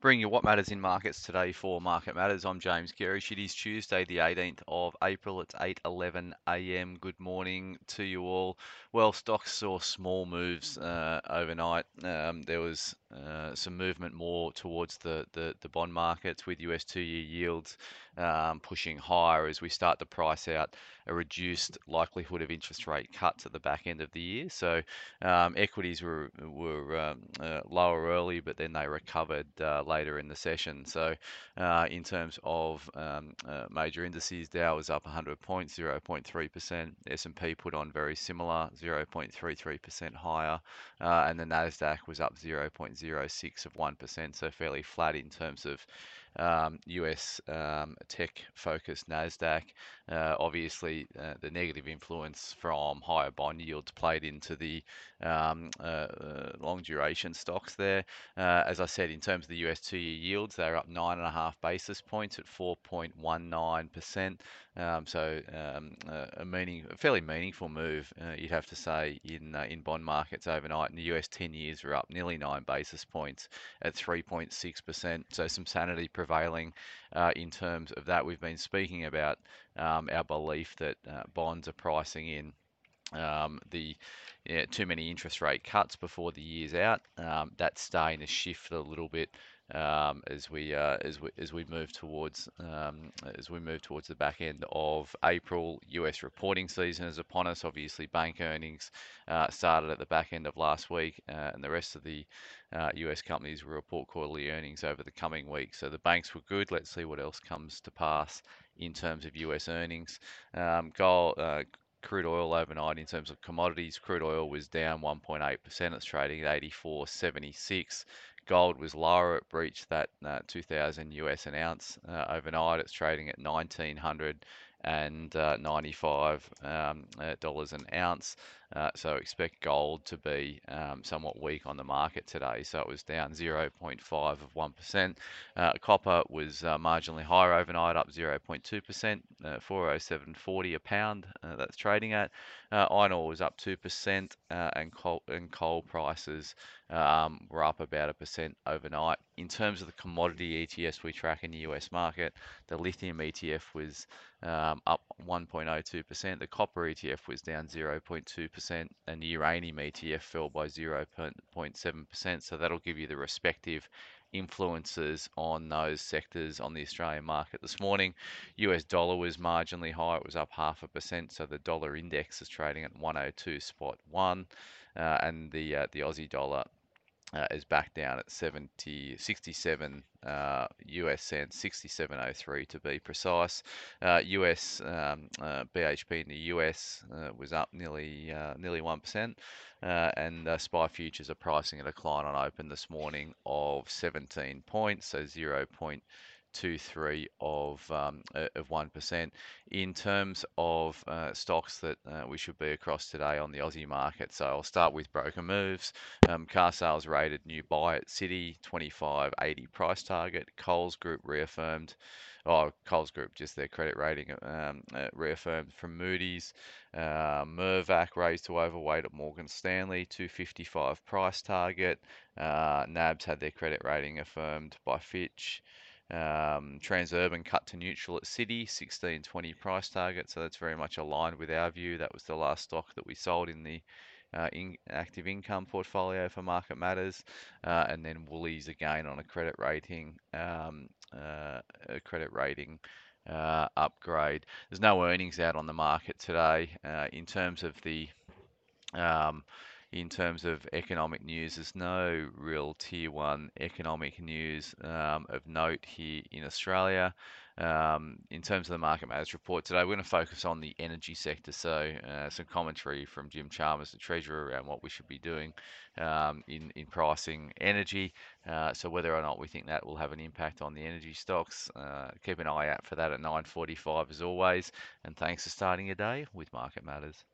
Bring you what matters in markets today for Market Matters. I'm James Gerrish. It is Tuesday, the 18th of April. It's 8:11 a.m. Good morning to you all. Well, stocks saw small moves uh, overnight. Um, there was uh, some movement more towards the, the, the bond markets with US two-year yields um, pushing higher as we start to price out a reduced likelihood of interest rate cuts at the back end of the year. So um, equities were were um, uh, lower early, but then they recovered uh, later in the session. So uh, in terms of um, uh, major indices, Dow was up 100 points, 0.3%. S&P put on very similar, 0.33% higher, uh, and the Nasdaq was up 0.06 of 1%, so fairly flat in terms of um, US um, tech focused NASDAQ. Uh, obviously, uh, the negative influence from higher bond yields played into the um, uh, uh long duration stocks there. Uh, as I said, in terms of the US two year yields, they're up nine and a half basis points at 4.19%. Um, so um, a meaning, a fairly meaningful move, uh, you'd have to say, in in bond markets overnight. And the US 10 years are up nearly nine basis points at 3.6%. So some sanity prevailing uh, in terms of that. We've been speaking about um, our belief that uh, bonds are pricing in um, the yeah, too many interest rate cuts before the year's out. Um, that's starting to shift a little bit um, as we uh, as we as we move towards um, as we move towards the back end of April. U.S. reporting season is upon us. Obviously, bank earnings uh, started at the back end of last week, uh, and the rest of the U.S. Uh, companies will report quarterly earnings over the coming weeks. So the banks were good. Let's see what else comes to pass in terms of U.S. earnings. Um, gold uh, crude oil overnight in terms of commodities. Crude oil was down 1.8%. It's trading at 84.76. Gold was lower. It breached that uh, 2,000 US an ounce uh, overnight. It's trading at 1,900 and uh, 95 um, uh, dollars an ounce. Uh, so expect gold to be um, somewhat weak on the market today. So it was down 0.5 of 1%. Uh, copper was uh, marginally higher overnight, up 0.2%, uh, 407.40 a pound. that's trading at. iron ore was up 2%, and coal and coal prices um, were up about a percent overnight. In terms of the commodity ETFs we track in the US market, the lithium ETF was um, up 1.02%. The copper ETF was down 0.2%, and the uranium ETF fell by 0.7%. So that'll give you the respective influences on those sectors on the Australian market this morning. US dollar was marginally high, it was up half a percent, so the dollar index is trading at 102 spot one, uh, and the uh, the Aussie dollar uh, is back down at 70, 67 uh, US cents, 67.03 to be precise. Uh, US um, uh, BHP in the US uh, was up nearly uh, nearly one percent, and SPI futures are pricing a decline on open this morning of 17 points, so 0 two three of um, of one percent. In terms of uh, stocks that uh, we should be across today on the Aussie market, so I'll start with broker moves. Um, Carsales rated new buy at Citi 25.80 price target. Coles Group reaffirmed. Oh, Coles Group, just their credit rating um, uh, reaffirmed from Moody's. Uh, Mirvac raised to overweight at Morgan Stanley, 255 price target. Uh, NABs had their credit rating affirmed by Fitch. Um, Transurban cut to neutral at Citi, 16.20 price target, so that's very much aligned with our view. That was the last stock that we sold in the uh, in active income portfolio for Market Matters, uh, and then Woolies again on a credit rating, um, uh, a credit rating uh, upgrade. There's no earnings out on the market today uh, in terms of the um, in terms of economic news. There's no real tier one economic news um, of note here in Australia. Um, in terms of the market matters report today, we're going to focus on the energy sector. So, uh, some commentary from Jim Chalmers, the Treasurer, around what we should be doing um, in, in pricing energy. Uh, so, whether or not we think that will have an impact on the energy stocks, uh, keep an eye out for that at 9:45 as always. And thanks for starting your day with Market Matters.